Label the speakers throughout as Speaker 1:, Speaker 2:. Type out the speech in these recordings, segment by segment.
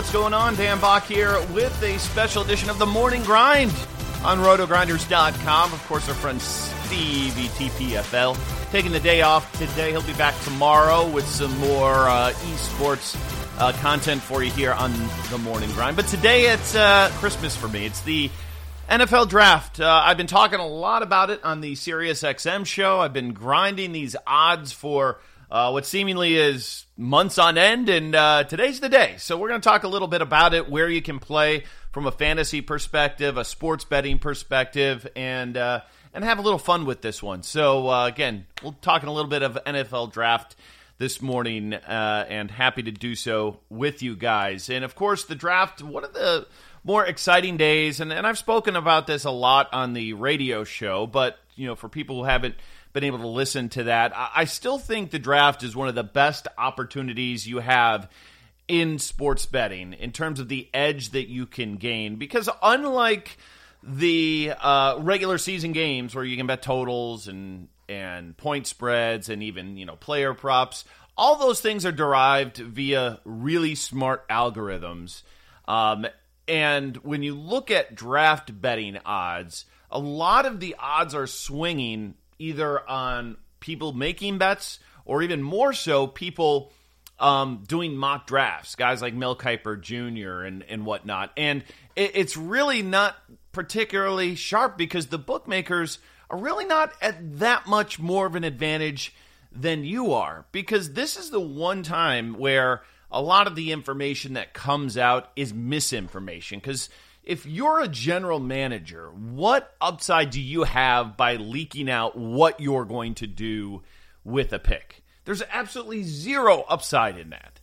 Speaker 1: what's going on? Dan Back here with a special edition of the Morning Grind on rotogrinders.com. Of course, our friend Stevie TPFL taking the day off today. He'll be back tomorrow with some more uh, esports uh, content for you here on the Morning Grind. But today it's uh, Christmas for me. It's the NFL Draft. Uh, I've been talking a lot about it on the SiriusXM show. I've been grinding these odds for uh, what seemingly is months on end, and uh, today's the day. So we're going to talk a little bit about it, where you can play from a fantasy perspective, a sports betting perspective, and uh, and have a little fun with this one. So uh, again, we're talking a little bit of NFL draft this morning, uh, and happy to do so with you guys. And of course, the draft, one of the more exciting days, and, and I've spoken about this a lot on the radio show, but you know, for people who haven't been able to listen to that. I still think the draft is one of the best opportunities you have in sports betting in terms of the edge that you can gain. Because unlike the uh, regular season games where you can bet totals and and point spreads and even you know player props, all those things are derived via really smart algorithms. Um, and when you look at draft betting odds, a lot of the odds are swinging either on people making bets or even more so people um, doing mock drafts, guys like Mel Kiper Jr. and, and whatnot. And it, it's really not particularly sharp because the bookmakers are really not at that much more of an advantage than you are because this is the one time where a lot of the information that comes out is misinformation because if you're a general manager, what upside do you have by leaking out what you're going to do with a pick? There's absolutely zero upside in that.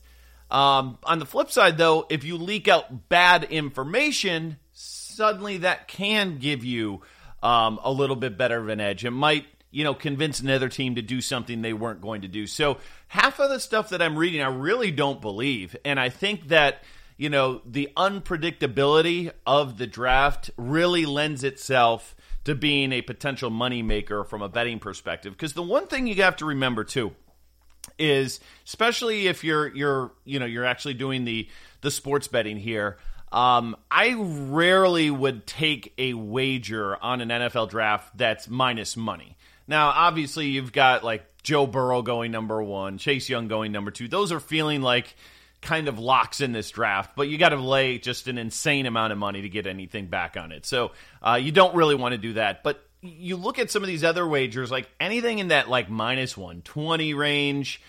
Speaker 1: Um, on the flip side, though, if you leak out bad information, suddenly that can give you um, a little bit better of an edge. It might, you know, convince another team to do something they weren't going to do. So half of the stuff that I'm reading, I really don't believe, and I think that you know, the unpredictability of the draft really lends itself to being a potential moneymaker from a betting perspective. Because the one thing you have to remember too is, especially if you're you're you know you're actually doing the the sports betting here. Um, I rarely would take a wager on an NFL draft that's minus money. Now, obviously, you've got like Joe Burrow going number one, Chase Young going number two. Those are feeling like kind of locks in this draft, but you got to lay just an insane amount of money to get anything back on it. So uh, you don't really want to do that. But you look at some of these other wagers, like anything in that like minus one twenty range.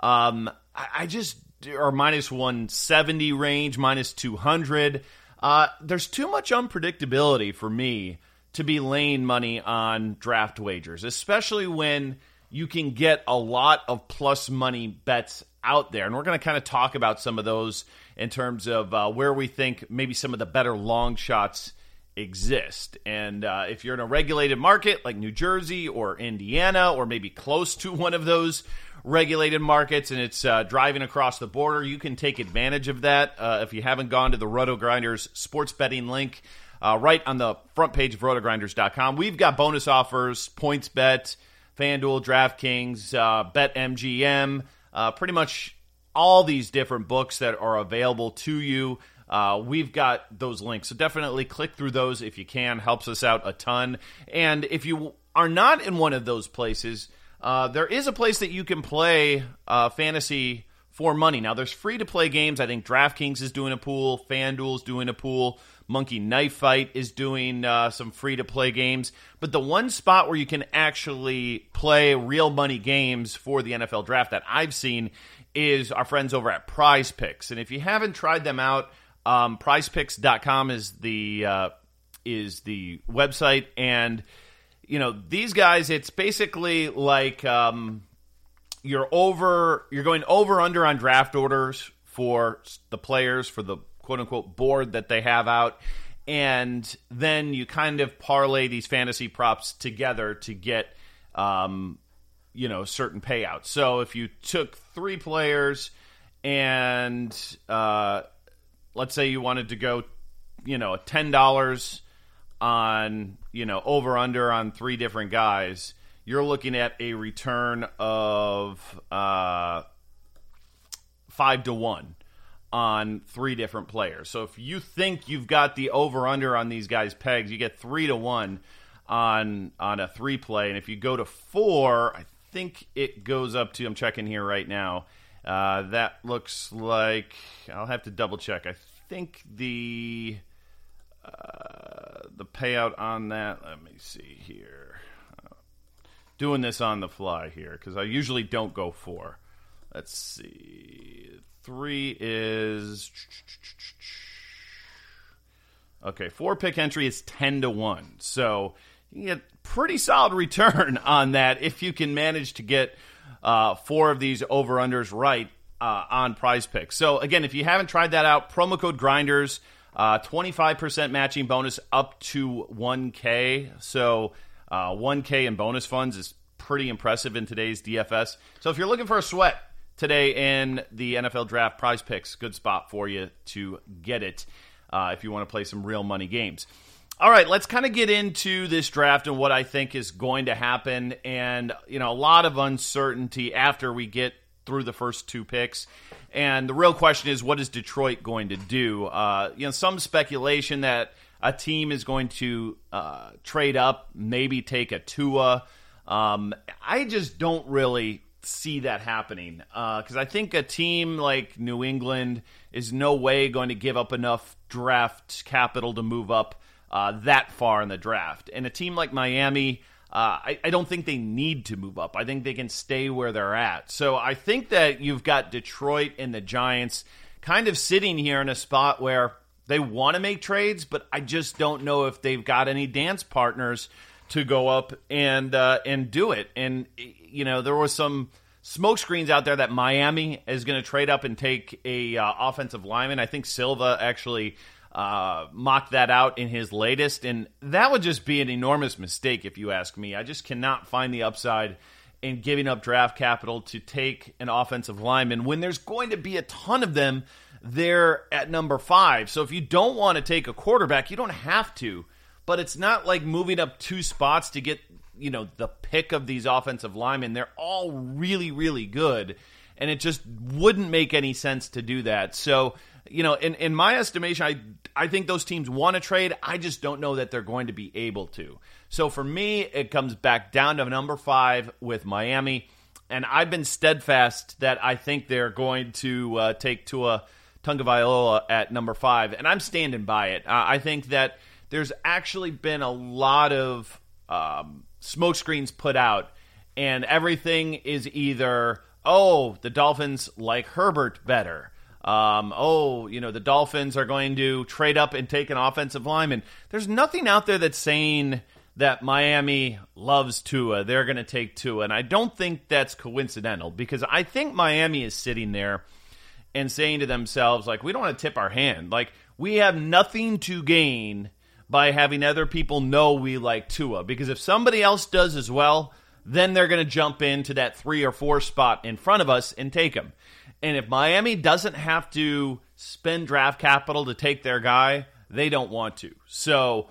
Speaker 1: Um, I, I just or minus one seventy range, minus two hundred. Uh, there's too much unpredictability for me to be laying money on draft wagers, especially when you can get a lot of plus money bets out there. And we're going to kind of talk about some of those in terms of uh, where we think maybe some of the better long shots exist. And uh, if you're in a regulated market like New Jersey or Indiana, or maybe close to one of those regulated markets and it's uh, driving across the border, you can take advantage of that. Uh, if you haven't gone to the Roto Grinders sports betting link, uh, right on the front page of rotogrinders.com, we've got bonus offers, PointsBet, FanDuel, DraftKings, uh, BetMGM uh, pretty much all these different books that are available to you. Uh, we've got those links. So definitely click through those if you can. Helps us out a ton. And if you are not in one of those places, uh, there is a place that you can play uh, fantasy for money. Now, there's free to play games. I think DraftKings is doing a pool, FanDuel is doing a pool. Monkey Knife Fight is doing uh, some free to play games. But the one spot where you can actually play real money games for the NFL draft that I've seen is our friends over at Prize Picks. And if you haven't tried them out, um, prizepicks.com is the uh, is the website and you know these guys it's basically like um, you're over you're going over under on draft orders for the players for the quote unquote board that they have out. And then you kind of parlay these fantasy props together to get, um, you know, certain payouts. So if you took three players and uh, let's say you wanted to go, you know, ten dollars on, you know, over under on three different guys, you're looking at a return of uh, five to one on three different players. So if you think you've got the over under on these guys' pegs, you get three to one on on a three play, and if you go to four, I think it goes up to. I'm checking here right now. Uh, that looks like I'll have to double check. I think the uh, the payout on that. Let me see here. Doing this on the fly here because I usually don't go four. Let's see. Three is okay. Four pick entry is ten to one. So you get pretty solid return on that if you can manage to get uh, four of these over unders right uh, on prize picks. So, again, if you haven't tried that out, promo code grinders, uh, 25% matching bonus up to 1K. So, 1K uh, in bonus funds is pretty impressive in today's DFS. So, if you're looking for a sweat today in the NFL draft prize picks, good spot for you to get it uh, if you want to play some real money games. All right, let's kind of get into this draft and what I think is going to happen. And, you know, a lot of uncertainty after we get through the first two picks. And the real question is, what is Detroit going to do? Uh, you know, some speculation that a team is going to uh, trade up, maybe take a Tua. Um, I just don't really see that happening because uh, I think a team like New England is no way going to give up enough draft capital to move up uh, that far in the draft. And a team like Miami, uh, I, I, don't think they need to move up. I think they can stay where they're at. So I think that you've got Detroit and the Giants kind of sitting here in a spot where they want to make trades, but I just don't know if they've got any dance partners to go up and uh, and do it. And you know, there was some smoke screens out there that Miami is going to trade up and take a uh, offensive lineman. I think Silva actually uh, mocked that out in his latest, and that would just be an enormous mistake if you ask me. I just cannot find the upside in giving up draft capital to take an offensive lineman when there's going to be a ton of them there at number five. So if you don't want to take a quarterback, you don't have to. But it's not like moving up two spots to get you know the pick of these offensive linemen. They're all really really good, and it just wouldn't make any sense to do that. So you know, in, in my estimation, I I think those teams want to trade. I just don't know that they're going to be able to. So for me, it comes back down to number five with Miami, and I've been steadfast that I think they're going to uh, take Tua Tagovailoa at number five, and I'm standing by it. Uh, I think that there's actually been a lot of um, smokescreens put out, and everything is either oh the Dolphins like Herbert better um, oh, you know, the Dolphins are going to trade up and take an offensive lineman. There's nothing out there that's saying that Miami loves Tua. They're going to take Tua. And I don't think that's coincidental because I think Miami is sitting there and saying to themselves, like, we don't want to tip our hand. Like, we have nothing to gain by having other people know we like Tua because if somebody else does as well, then they're going to jump into that three or four spot in front of us and take him. And if Miami doesn't have to spend draft capital to take their guy, they don't want to. So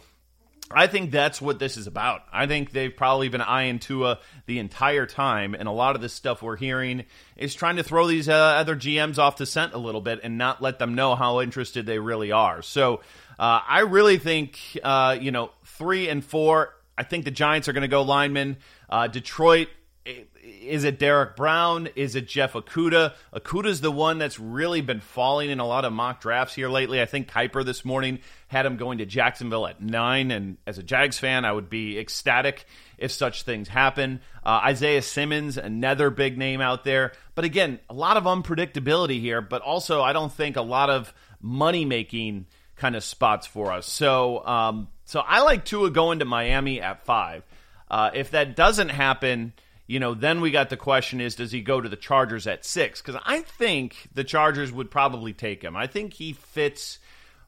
Speaker 1: I think that's what this is about. I think they've probably been eyeing Tua the entire time, and a lot of this stuff we're hearing is trying to throw these uh, other GMs off the scent a little bit and not let them know how interested they really are. So uh, I really think, uh, you know, three and four. I think the Giants are going to go linemen. Uh, Detroit is it Derrick Brown? Is it Jeff Okudah? Okudah's the one that's really been falling in a lot of mock drafts here lately. I think Kiper this morning had him going to Jacksonville at nine, and as a Jags fan, I would be ecstatic if such things happen. Uh, Isaiah Simmons, another big name out there, but again, a lot of unpredictability here. But also, I don't think a lot of money making kind of spots for us. So, um, so I like Tua going to Miami at five. Uh, if that doesn't happen you know, then we got the question is does he go to the Chargers at six? Because I think the Chargers would probably take him. I think he fits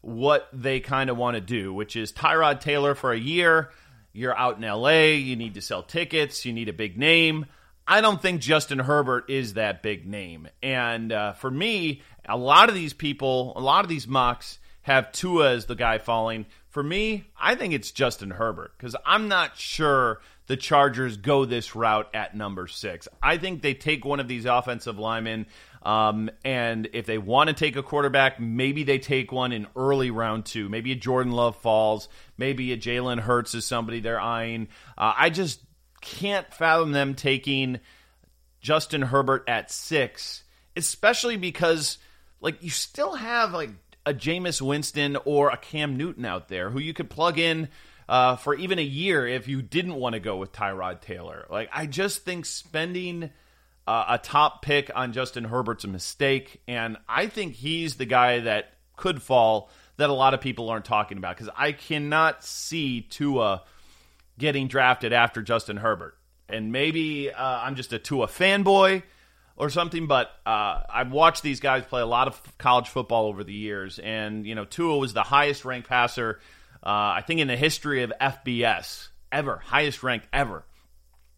Speaker 1: what they kind of want to do, which is Tyrod Taylor for a year. You're out in LA, you need to sell tickets, you need a big name. I don't think Justin Herbert is that big name. And uh, for me, a lot of these people, a lot of these mocks have Tua as the guy falling. For me, I think it's Justin Herbert because I'm not sure the Chargers go this route at number six. I think they take one of these offensive linemen. Um, and if they want to take a quarterback, maybe they take one in early round two. Maybe a Jordan Love falls. Maybe a Jalen Hurts is somebody they're eyeing. Uh, I just can't fathom them taking Justin Herbert at six, especially because like you still have like a Jameis Winston or a Cam Newton out there who you could plug in uh, for even a year if you didn't want to go with Tyrod Taylor. Like I just think spending uh, a top pick on Justin Herbert's a mistake, and I think he's the guy that could fall that a lot of people aren't talking about because I cannot see Tua getting drafted after Justin Herbert. And maybe uh, I'm just a Tua fanboy or something. But uh, I've watched these guys play a lot of college football over the years, and you know Tua was the highest ranked passer, uh, I think, in the history of FBS ever, highest ranked ever.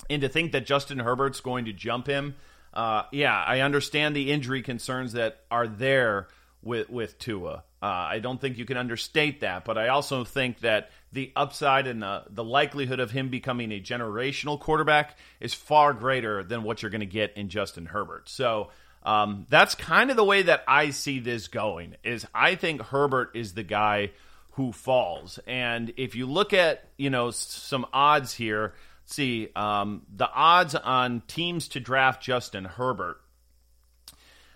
Speaker 1: And to think that Justin Herbert's going to jump him, uh, yeah, I understand the injury concerns that are there with with Tua. Uh, I don't think you can understate that, but I also think that the upside and the, the likelihood of him becoming a generational quarterback is far greater than what you're going to get in Justin Herbert. So um, that's kind of the way that I see this going. Is I think Herbert is the guy who falls, and if you look at you know some odds here, see um, the odds on teams to draft Justin Herbert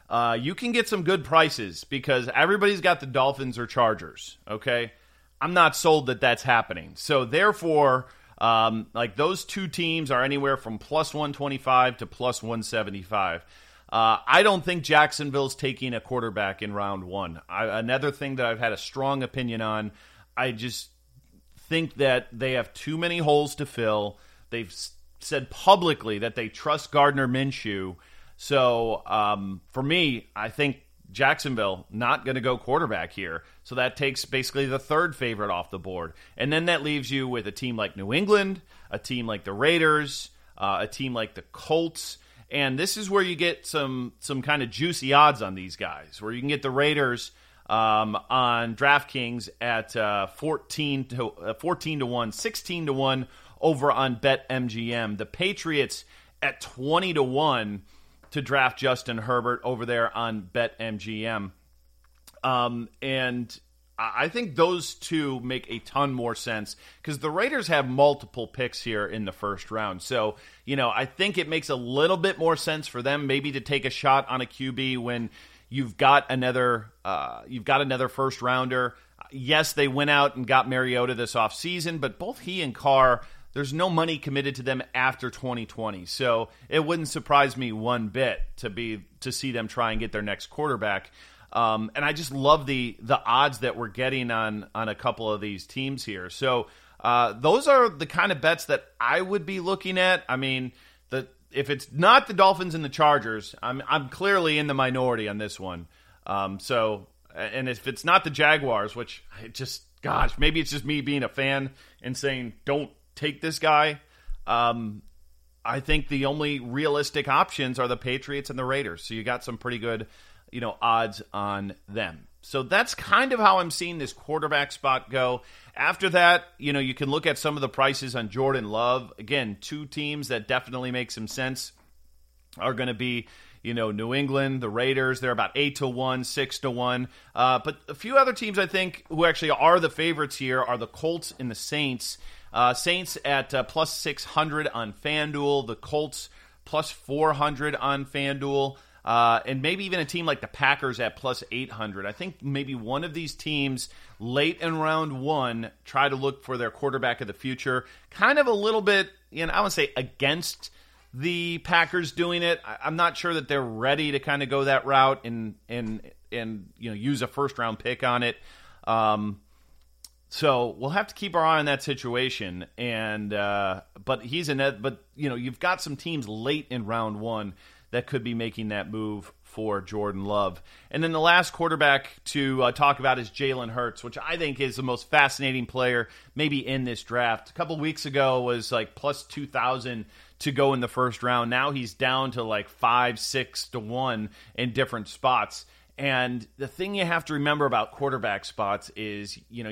Speaker 1: uh, you can get some good prices because everybody's got the Dolphins or Chargers. Okay, I'm not sold that that's happening. So therefore, um, like those two teams are anywhere from plus 125 to plus 175. Uh, I don't think Jacksonville's taking a quarterback in round one. I, another thing that I've had a strong opinion on. I just think that they have too many holes to fill. They've said publicly that they trust Gardner Minshew so um, for me, I think Jacksonville not going to go quarterback here. So that takes basically the third favorite off the board. And then that leaves you with a team like New England, a team like the Raiders, uh, a team like the Colts. And this is where you get some some kind of juicy odds on these guys, where you can get the Raiders um, on DraftKings at uh, 14 to uh, 14 to 1, 16 to 1 over on BetMGM. The Patriots at 20 to 1 to draft Justin Herbert over there on BetMGM. Um, and I think those two make a ton more sense because the Raiders have multiple picks here in the first round. So, you know, I think it makes a little bit more sense for them maybe to take a shot on a QB when you've got another uh, you've got another first rounder. Yes, they went out and got Mariota this offseason, but both he and Carr there's no money committed to them after 2020. So it wouldn't surprise me one bit to be to see them try and get their next quarterback. Um, and I just love the the odds that we're getting on on a couple of these teams here. So uh, those are the kind of bets that I would be looking at. I mean, the if it's not the Dolphins and the Chargers, I'm I'm clearly in the minority on this one. Um, so and if it's not the Jaguars, which I just gosh, maybe it's just me being a fan and saying don't take this guy. Um, I think the only realistic options are the Patriots and the Raiders. So you got some pretty good, you know, odds on them. So that's kind of how I'm seeing this quarterback spot go. After that, you know, you can look at some of the prices on Jordan Love. Again, two teams that definitely make some sense are going to be, you know, New England, the Raiders. They're about eight to one, six to one. Uh, but a few other teams I think who actually are the favorites here are the Colts and the Saints. Uh, Saints at uh, plus 600 on FanDuel. The Colts plus 400 on FanDuel. Uh, and maybe even a team like the Packers at plus 800. I think maybe one of these teams late in round one try to look for their quarterback of the future. Kind of a little bit, you know, I would say against the Packers doing it. I, am not sure that they're ready to kind of go that route and and and you know use a first round pick on it. Um, so we'll have to keep our eye on that situation. And uh, but he's in it. But you know, you've got some teams late in round one that could be making that move for Jordan Love. And then the last quarterback to uh, talk about is Jalen Hurts, which I think is the most fascinating player maybe in this draft. A couple weeks ago was like plus 2,000 to go in the first round. Now he's down to like 5, 6 to 1 in different spots. And the thing you have to remember about quarterback spots is, you know,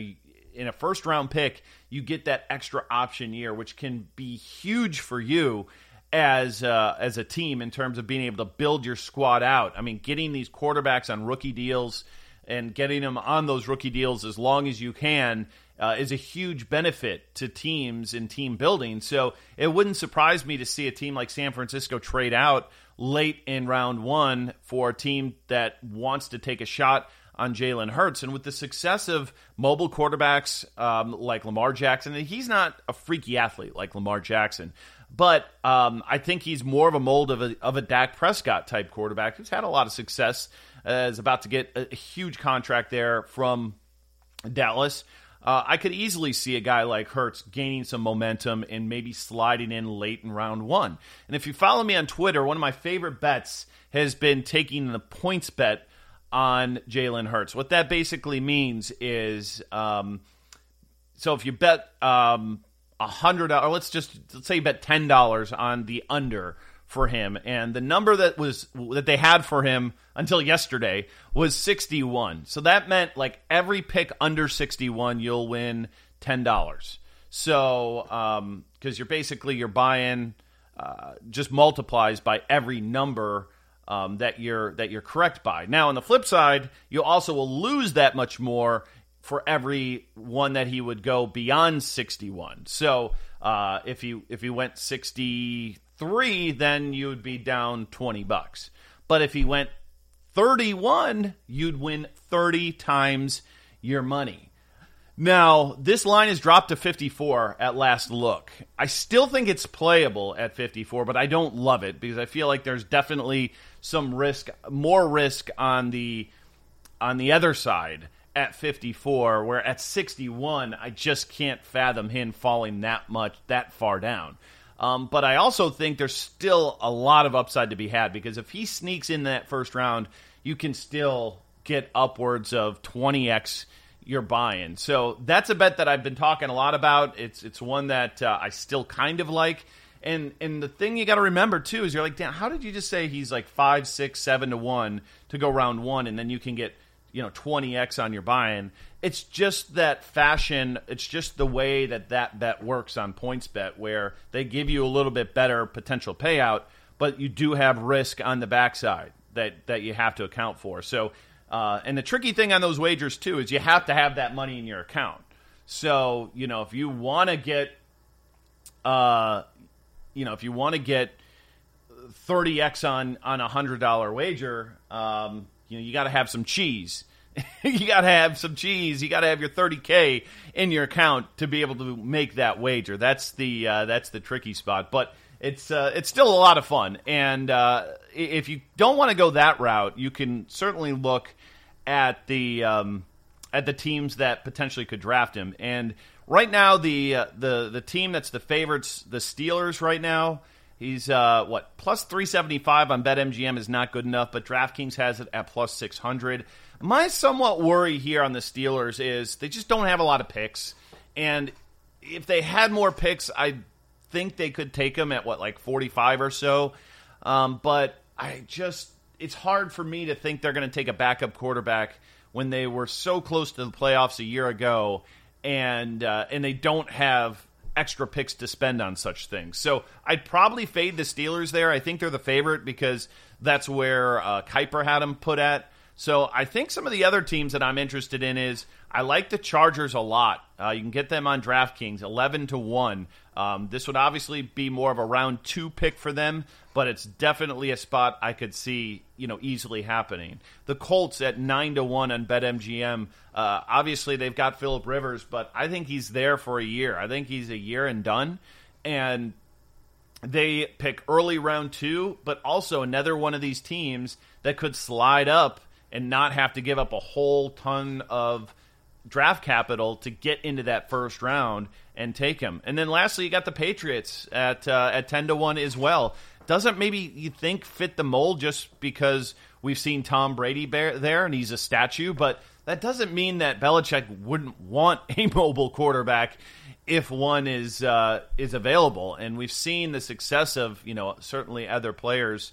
Speaker 1: in a first round pick, you get that extra option year, which can be huge for you. as uh, as a team in terms of being able to build your squad out. I mean, getting these quarterbacks on rookie deals and getting them on those rookie deals as long as you can uh, is a huge benefit to teams in team building. So it wouldn't surprise me to see a team like San Francisco trade out late in round one for a team that wants to take a shot on Jalen Hurts. And with the success of mobile quarterbacks um, like Lamar Jackson, he's not a freaky athlete like Lamar Jackson, but um, I think he's more of a mold of a, of a Dak Prescott type quarterback who's had a lot of success, uh, is about to get a, a huge contract there from Dallas. Uh, I could easily see a guy like Hurts gaining some momentum and maybe sliding in late in round one. And if you follow me on Twitter, one of my favorite bets has been taking the points bet on Jalen Hurts. What that basically means is, um, so if you bet um, hundred, or let's just let's say you bet ten dollars on the under for him, and the number that was that they had for him until yesterday was sixty one. So that meant like every pick under sixty one, you'll win ten dollars. So because um, you're basically you're buying uh, just multiplies by every number um, that you're that you're correct by. Now, on the flip side, you also will lose that much more for every one that he would go beyond 61. So uh, if you if he went 63, then you would be down 20 bucks. But if he went 31, you'd win 30 times your money. Now, this line is dropped to 54 at last look. I still think it's playable at 54, but I don't love it because I feel like there's definitely some risk, more risk on the on the other side at 54, where at 61, I just can't fathom him falling that much, that far down. Um, but I also think there's still a lot of upside to be had because if he sneaks in that first round, you can still get upwards of 20x your buy-in. So that's a bet that I've been talking a lot about. It's it's one that uh, I still kind of like. And and the thing you got to remember too is you're like, damn, how did you just say he's like five, six, seven to one to go round one, and then you can get you know 20x on your buy-in. It's just that fashion. It's just the way that that bet works on PointsBet, where they give you a little bit better potential payout, but you do have risk on the backside that that you have to account for. So, uh, and the tricky thing on those wagers too is you have to have that money in your account. So you know if you want to get uh, you know, if you want to get 30x on on a hundred dollar wager, um, you know, you got to have some cheese. you got to have some cheese. You got to have your 30k in your account to be able to make that wager. That's the uh, that's the tricky spot, but it's uh, it's still a lot of fun. And uh, if you don't want to go that route, you can certainly look at the um, at the teams that potentially could draft him. And right now, the uh, the the team that's the favorites, the Steelers, right now. He's uh, what plus three seventy five on BetMGM is not good enough, but DraftKings has it at plus six hundred. My somewhat worry here on the Steelers is they just don't have a lot of picks, and if they had more picks, I think they could take them at what like forty five or so. Um, but I just it's hard for me to think they're going to take a backup quarterback when they were so close to the playoffs a year ago, and uh, and they don't have extra picks to spend on such things. So I'd probably fade the Steelers there. I think they're the favorite because that's where uh, Kiper had them put at. So I think some of the other teams that I'm interested in is I like the Chargers a lot. Uh, you can get them on DraftKings, eleven to one. Um, this would obviously be more of a round two pick for them, but it's definitely a spot I could see, you know, easily happening. The Colts at nine to one on BetMGM. Uh, obviously, they've got Philip Rivers, but I think he's there for a year. I think he's a year and done, and they pick early round two, but also another one of these teams that could slide up and not have to give up a whole ton of draft capital to get into that first round and take him. And then lastly, you got the Patriots at uh, at ten to one as well. Doesn't maybe you think fit the mold just because we've seen Tom Brady there and he's a statue, but that doesn't mean that Belichick wouldn't want a mobile quarterback if one is uh, is available. And we've seen the success of you know certainly other players,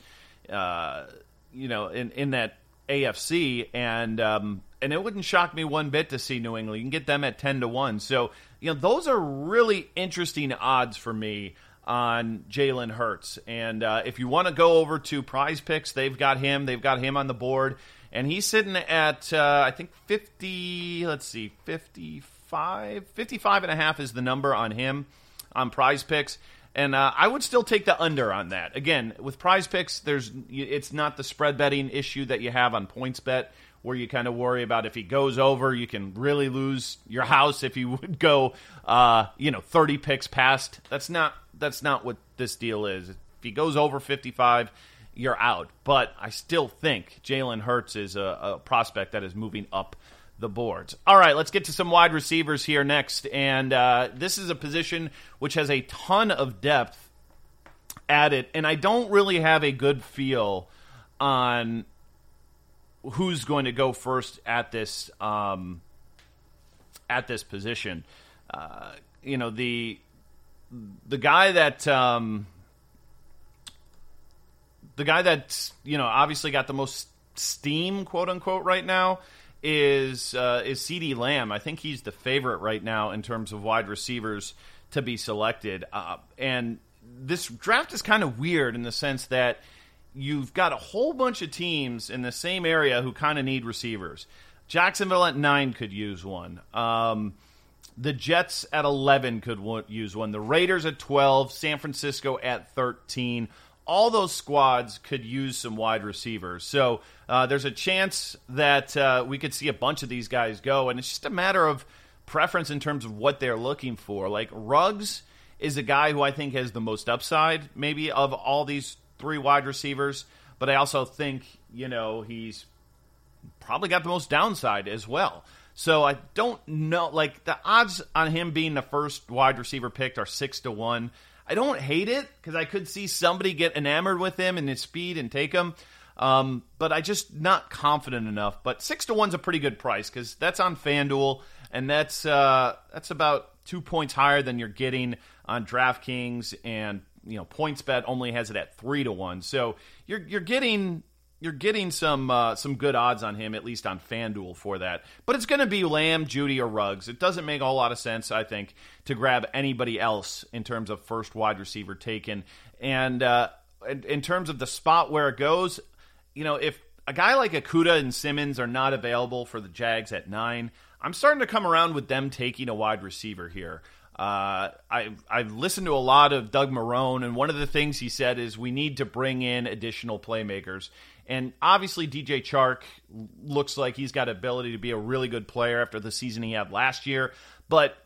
Speaker 1: uh, you know in in that AFC and. Um, and it wouldn't shock me one bit to see New England. You can get them at ten to one. So you know those are really interesting odds for me. on Jalen Hurts. And uh, if you want to go over to Prize Picks, they've got him. They've got him on the board, and he's sitting at uh, I think fifty. Let's see, 55, 55 and a half is the number on him on Prize Picks. And uh, I would still take the under on that. Again, with Prize Picks, there's it's not the spread betting issue that you have on PointsBet, where you kind of worry about if he goes over, you can really lose your house if he would go, uh, you know, 30 picks past. That's not that's not what this deal is. If he goes over 55, you're out. But I still think Jalen Hurts is a, a prospect that is moving up the boards. All right, let's get to some wide receivers here next. And uh, this is a position which has a ton of depth at it, and I don't really have a good feel on who's going to go first at this um, at this position. Uh, you know the the guy that um, the guy that you know obviously got the most steam, quote unquote, right now is uh, is CeeDee Lamb. I think he's the favorite right now in terms of wide receivers to be selected. Uh, and this draft is kind of weird in the sense that you've got a whole bunch of teams in the same area who kind of need receivers. Jacksonville at nine could use one. Um, the Jets at 11 could use one. The Raiders at 12. San Francisco at 13 all those squads could use some wide receivers. So uh, there's a chance that uh, we could see a bunch of these guys go, and it's just a matter of preference in terms of what they're looking for. Like Ruggs is a guy who I think has the most upside, maybe of all these three wide receivers, but I also think you know he's probably got the most downside as well. So I don't know. Like the odds on him being the first wide receiver picked are six to one. I don't hate it because I could see somebody get enamored with him and his speed and take him. Um, but I just not confident enough. But six to one's a pretty good price because that's on FanDuel, and that's uh, that's about two points higher than you're getting on DraftKings, and you know PointsBet only has it at three to one. So you're you're getting you're getting some uh, some good odds on him, at least on FanDuel for that. But it's going to be Lamb, Jeudy, or Ruggs. It doesn't make a whole lot of sense, I think, to grab anybody else in terms of first wide receiver taken. And uh, in, in terms of the spot where it goes, you know, if a guy like Okudah and Simmons are not available for the Jags at nine, I'm starting to come around with them taking a wide receiver here. Uh, I, I've listened to a lot of Doug Marrone, and one of the things he said is we need to bring in additional playmakers. And obviously, DJ Chark looks like he's got ability to be a really good player after the season he had last year. But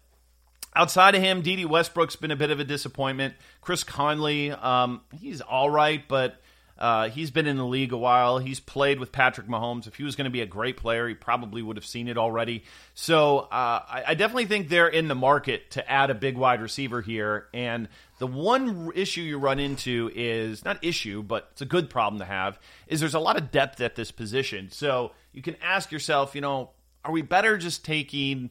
Speaker 1: outside of him, Dede Westbrook's been a bit of a disappointment. Chris Conley, um, he's all right, but uh, he's been in the league a while. He's played with Patrick Mahomes. If he was going to be a great player, he probably would have seen it already. So uh, I, I, definitely think they're in the market to add a big wide receiver here. And the one issue you run into is not issue, but it's a good problem to have. Is there's a lot of depth at this position. So you can ask yourself, you know, are we better just taking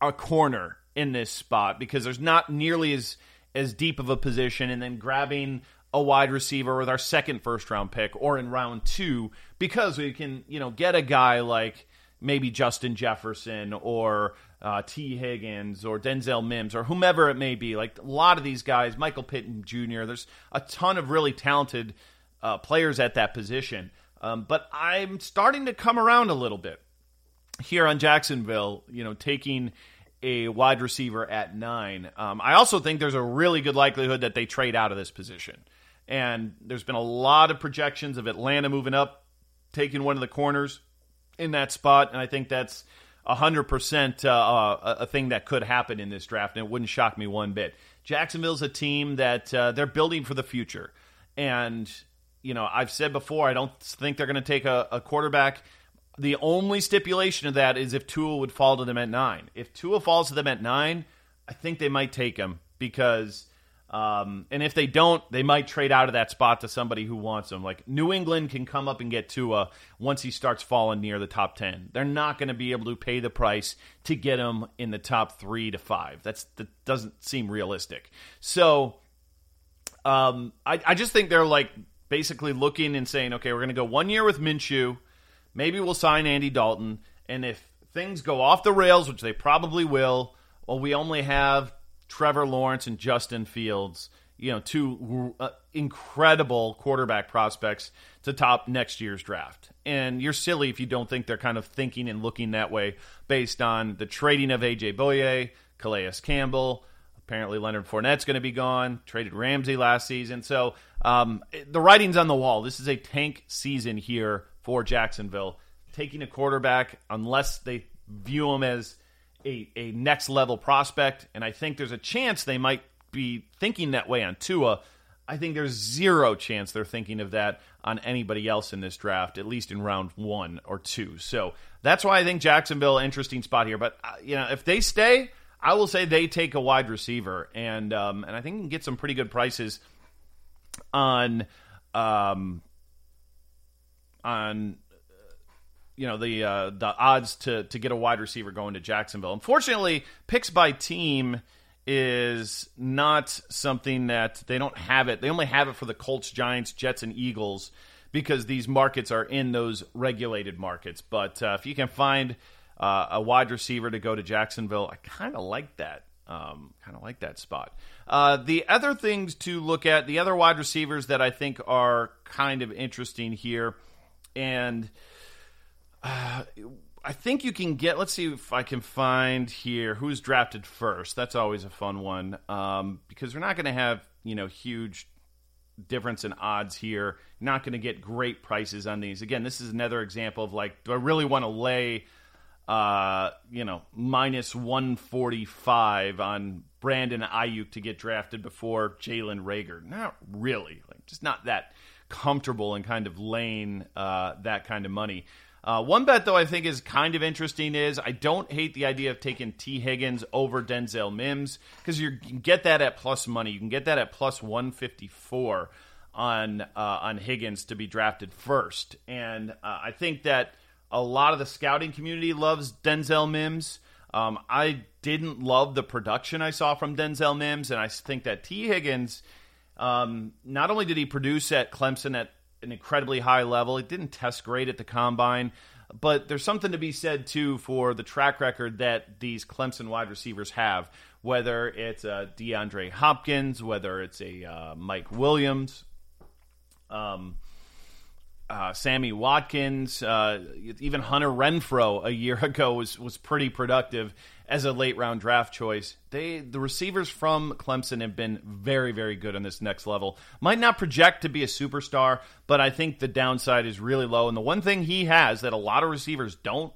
Speaker 1: a corner in this spot because there's not nearly as as deep of a position, and then grabbing a wide receiver with our second first round pick or in round two because we can, you know, get a guy like maybe Justin Jefferson or uh, Tee Higgins or Denzel Mims or whomever it may be. Like a lot of these guys, Michael Pittman Jr., there's a ton of really talented uh, players at that position. Um, but I'm starting to come around a little bit here on Jacksonville, you know, taking a wide receiver at nine. Um, I also think there's a really good likelihood that they trade out of this position. And there's been a lot of projections of Atlanta moving up, taking one of the corners in that spot. And I think that's 100% uh, uh, a thing that could happen in this draft. And it wouldn't shock me one bit. Jacksonville's a team that uh, they're building for the future. And, you know, I've said before, I don't think they're going to take a, a quarterback. The only stipulation of that is if Tua would fall to them at nine. If Tua falls to them at nine, I think they might take him because um, and if they don't, they might trade out of that spot to somebody who wants them. Like New England can come up and get Tua once he starts falling near the top 10. They're not going to be able to pay the price to get him in the top three to five. That's That doesn't seem realistic. So um, I, I just think they're like basically looking and saying, okay, we're going to go one year with Minshew. Maybe we'll sign Andy Dalton. And if things go off the rails, which they probably will, well, we only have Trevor Lawrence and Justin Fields, you know, two uh, incredible quarterback prospects to top next year's draft. And you're silly if you don't think they're kind of thinking and looking that way based on the trading of AJ Bouye, Calais Campbell. Apparently, Leonard Fournette's going to be gone. Traded Ramsey last season. So um, the writing's on the wall. This is a tank season here for Jacksonville. Taking a quarterback, unless they view him as a, a next level prospect, and I think there's a chance they might be thinking that way on Tua. I think there's zero chance they're thinking of that on anybody else in this draft, at least in round one or two. So that's why I think Jacksonville interesting spot here. But uh, you know, if they stay, I will say they take a wide receiver, and um, and I think you can get some pretty good prices on um, on you know the uh, the odds to to get a wide receiver going to Jacksonville. Unfortunately, picks by team is not something that they don't have it. They only have it for the Colts, Giants, Jets, and Eagles because these markets are in those regulated markets. But uh, if you can find uh, a wide receiver to go to Jacksonville, I kind of like that. Um, kind of like that spot. Uh, the other things to look at, the other wide receivers that I think are kind of interesting here, and uh, I think you can get. Let's see if I can find here who's drafted first. That's always a fun one um, because we're not going to have you know huge difference in odds here. Not going to get great prices on these. Again, this is another example of like, do I really want to lay, uh, you know, minus one forty five on Brandon Aiyuk to get drafted before Jalen Reagor? Not really. Like, just not that comfortable and kind of laying uh, that kind of money. Uh, one bet, though, I think is kind of interesting is I don't hate the idea of taking Tee Higgins over Denzel Mims because you can get that at plus money. You can get that at plus 154 on uh, on Higgins to be drafted first. And uh, I think that a lot of the scouting community loves Denzel Mims. Um, I didn't love the production I saw from Denzel Mims, and I think that Tee Higgins, um, not only did he produce at Clemson at an incredibly high level. It didn't test great at the combine, but there's something to be said too for the track record that these Clemson wide receivers have. Whether it's a DeAndre Hopkins, whether it's a uh, Mike Williams, um, uh, Sammy Watkins, uh, even Hunter Renfrow a year ago was was pretty productive as a late round draft choice. They the receivers from Clemson have been very very good on this next level. Might not project to be a superstar, but I think the downside is really low. And the one thing he has that a lot of receivers don't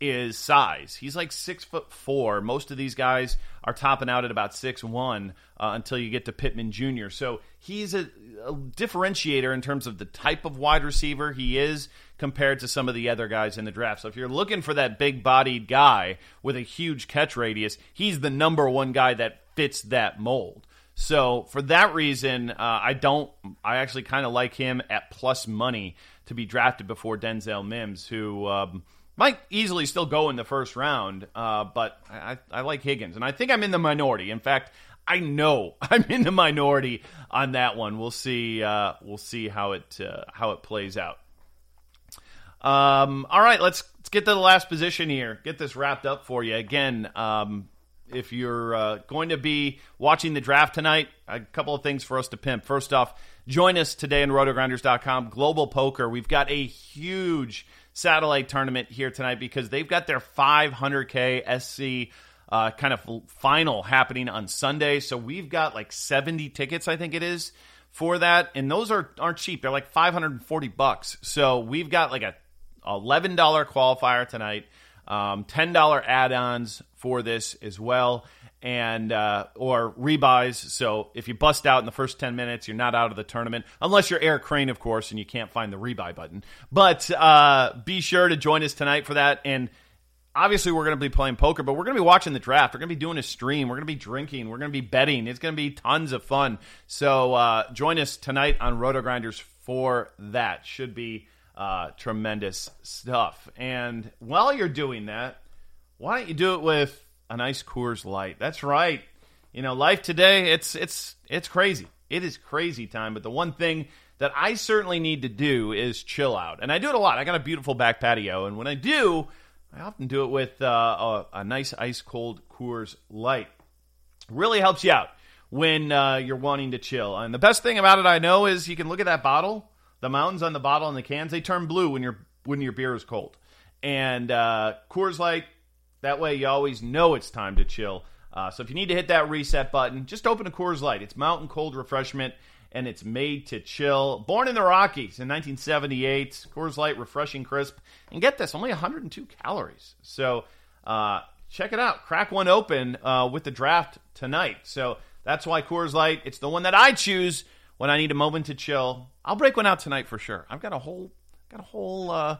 Speaker 1: is size. He's like six foot four. Most of these guys are topping out at about six one uh, until you get to Pittman Jr. So he's a, a, differentiator in terms of the type of wide receiver he is compared to some of the other guys in the draft. So if you're looking for that big bodied guy with a huge catch radius, he's the number one guy that fits that mold. So for that reason, uh, I don't. I actually kind of like him at plus money to be drafted before Denzel Mims, who. Um, might easily still go in the first round, uh, but I, I like Higgins, and I think I'm in the minority. In fact, I know I'm in the minority on that one. We'll see. Uh, we'll see how it uh, how it plays out. Um, all right, let's let's get to the last position here. Get this wrapped up for you again. Um, if you're uh, going to be watching the draft tonight, a couple of things for us to pimp. First off, join us today on rotogrinders.com. Global Poker. We've got a huge satellite tournament here tonight because they've got their 500K SC uh, kind of final happening on Sunday. So we've got like 70 tickets, I think it is, for that. And those are, aren't cheap. They're like 540 bucks. So we've got like a $11 qualifier tonight, um, $10 add ons for this as well and uh, or rebuys. So if you bust out in the first ten minutes, you're not out of the tournament, unless you're Eric Crane, of course, and you can't find the rebuy button. But uh, be sure to join us tonight for that. And obviously, we're going to be playing poker, but we're going to be watching the draft. We're going to be doing a stream. We're going to be drinking. We're going to be betting. It's going to be tons of fun. So uh, join us tonight on Roto Grinders for that. Should be uh, tremendous stuff. And while you're doing that, why don't you do it with a nice Coors Light. That's right. You know, life today, it's it's it's crazy. It is crazy time, but the one thing that I certainly need to do is chill out. And I do it a lot. I got a beautiful back patio, and when I do, I often do it with uh, a, a nice ice cold Coors Light. Really helps you out when uh, you're wanting to chill. And the best thing about it, I know, is you can look at that bottle. The mountains on the bottle and the cans they turn blue when your when your beer is cold. And uh, Coors Light, that way you always know it's time to chill. Uh, so if you need to hit that reset button, just open a Coors Light. It's mountain cold refreshment and it's made to chill. Born in the Rockies in 1978, Coors Light, refreshing, crisp, and get this, only 102 calories. So uh, check it out. Crack one open uh, with the draft tonight. So that's why Coors Light, it's the one that I choose when I need a moment to chill. I'll break one out tonight for sure. I've got a whole got a whole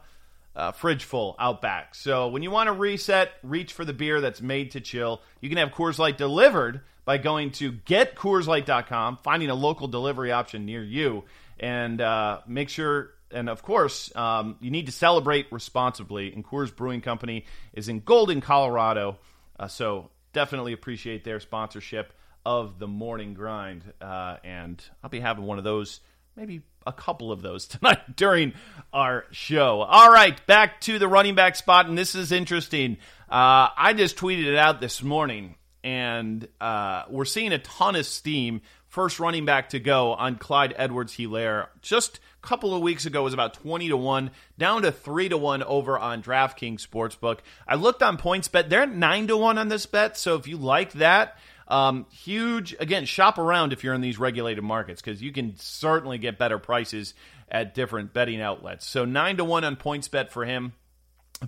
Speaker 1: uh, fridge full out back. So when you want to reset, reach for the beer that's made to chill. You can have Coors Light delivered by going to getcoorslight.com, finding a local delivery option near you, and uh, make sure. And of course, um, you need to celebrate responsibly. And Coors Brewing Company is in Golden, Colorado. Uh, so definitely appreciate their sponsorship of the morning grind. Uh, and I'll be having one of those maybe a couple of those tonight during our show. All right, back to the running back spot, and this is interesting. Uh, I just tweeted it out this morning, and uh, we're seeing a ton of steam. First running back to go on Clyde Edwards Helaire. Just a couple of weeks ago was about 20 to 1, down to 3 to 1 over on DraftKings Sportsbook. I looked on PointsBet. they're 9 to 1 on this bet, so if you like that, um, huge, again, shop around if you're in these regulated markets because you can certainly get better prices at different betting outlets. So 9 to 1 on PointsBet for him.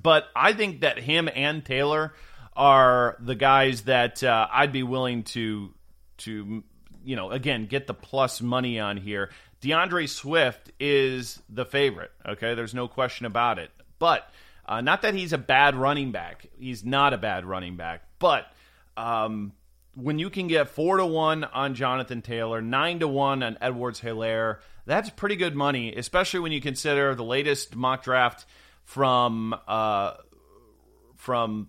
Speaker 1: But I think that him and Taylor are the guys that uh, I'd be willing to to you know again get the plus money on here. D'Andre Swift is the favorite. Okay, there's no question about it. But uh, not that he's a bad running back. He's not a bad running back. But um, when you can get four to one on Jonathan Taylor, nine to one on Edwards Helaire, that's pretty good money, especially when you consider the latest mock draft from uh, from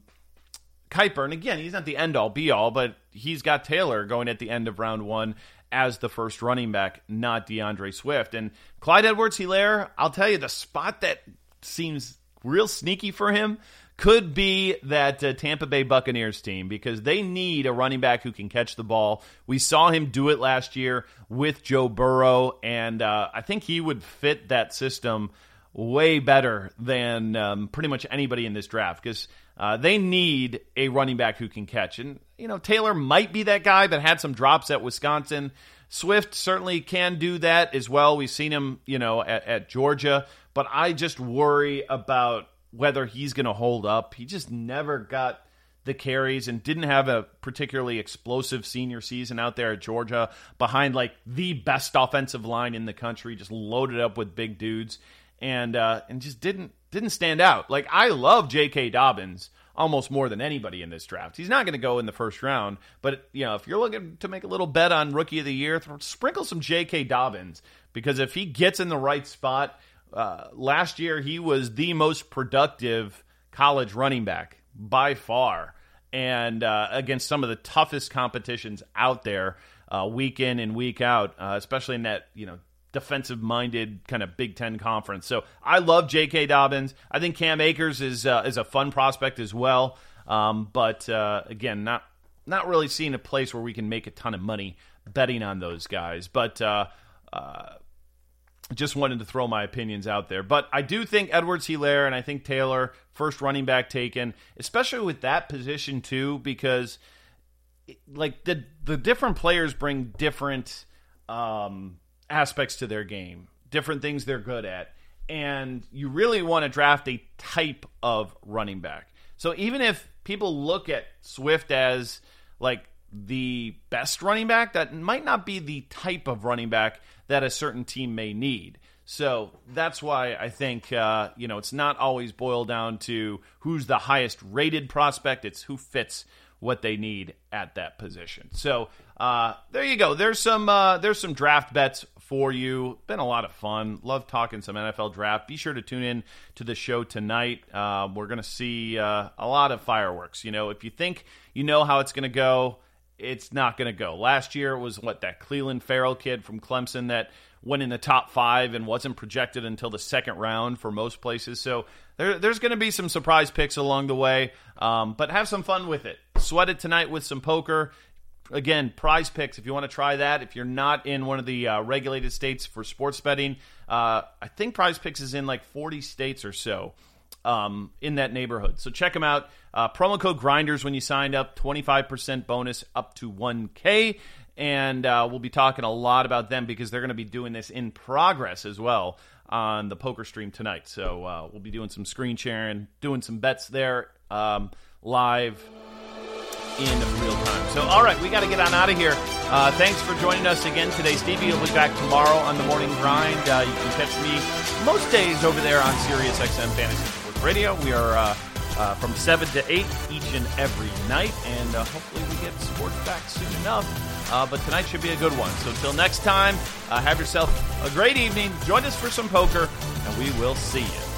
Speaker 1: Kiper. And again, he's not the end all be all, but he's got Taylor going at the end of round one as the first running back, not D'Andre Swift. And Clyde Edwards Helaire, I'll tell you, the spot that seems real sneaky for him could be that uh, Tampa Bay Buccaneers team because they need a running back who can catch the ball. We saw him do it last year with Joe Burrow, and uh, I think he would fit that system way better than um, pretty much anybody in this draft because uh, they need a running back who can catch. And, you know, Taylor might be that guy that had some drops at Wisconsin. Swift certainly can do that as well. We've seen him, you know, at, at Georgia, but I just worry about whether he's going to hold up. He just never got the carries and didn't have a particularly explosive senior season out there at Georgia behind like the best offensive line in the country, just loaded up with big dudes and uh, and just didn't didn't stand out. Like I love J.K. Dobbins almost more than anybody in this draft. He's not going to go in the first round, but you know if you're looking to make a little bet on rookie of the year, sprinkle some J.K. Dobbins because if he gets in the right spot uh, last year, he was the most productive college running back by far, and uh, against some of the toughest competitions out there, uh, week in and week out, uh, especially in that you know defensive minded kind of Big Ten conference. So I love J.K. Dobbins. I think Cam Akers is uh, is a fun prospect as well, um, but uh, again, not not really seeing a place where we can make a ton of money betting on those guys, but just wanted to throw my opinions out there. But I do think Edwards Helaire and I think Taylor, first running back taken, especially with that position too, because like the the different players bring different um, aspects to their game, different things they're good at, and you really want to draft a type of running back. So even if people look at Swift as like the best running back, that might not be the type of running back that a certain team may need. So that's why I think uh, you know it's not always boiled down to who's the highest rated prospect. It's who fits what they need at that position. So uh, there you go. There's some uh, there's some draft bets for you. Been a lot of fun. Love talking some NFL draft. Be sure to tune in to the show tonight. Uh, we're to see uh, a lot of fireworks. You know, if you think you know how it's to go, it's not going to go. Last year it was what that Clelin Ferrell kid from Clemson that went in the top five and wasn't projected until the second round for most places. So there, there's going to be some surprise picks along the way, um, but have some fun with it. Sweat it tonight with some poker. again, PrizePicks, if you want to try that, if you're not in one of the uh, regulated states for sports betting, uh, I think PrizePicks is in like 40 states or so um, in that neighborhood. So check them out. Uh, promo code Grinders when you sign up, 25% bonus up to 1K. And uh, we'll be talking a lot about them because they're going to be doing this in progress as well on the poker stream tonight. So uh, we'll be doing some screen sharing, doing some bets there um, live in real time. So, all right, we got to get on out of here. Uh, thanks for joining us again today. Stevie will be back tomorrow on the morning grind. Uh, you can catch me most days over there on Sirius XM Fantasy Radio. We are uh, uh, from 7 to 8 each and every night, and uh, hopefully we get sports back soon enough. Uh, but tonight should be a good one. So, until next time, have yourself a great evening. Join us for some poker, and we will see you.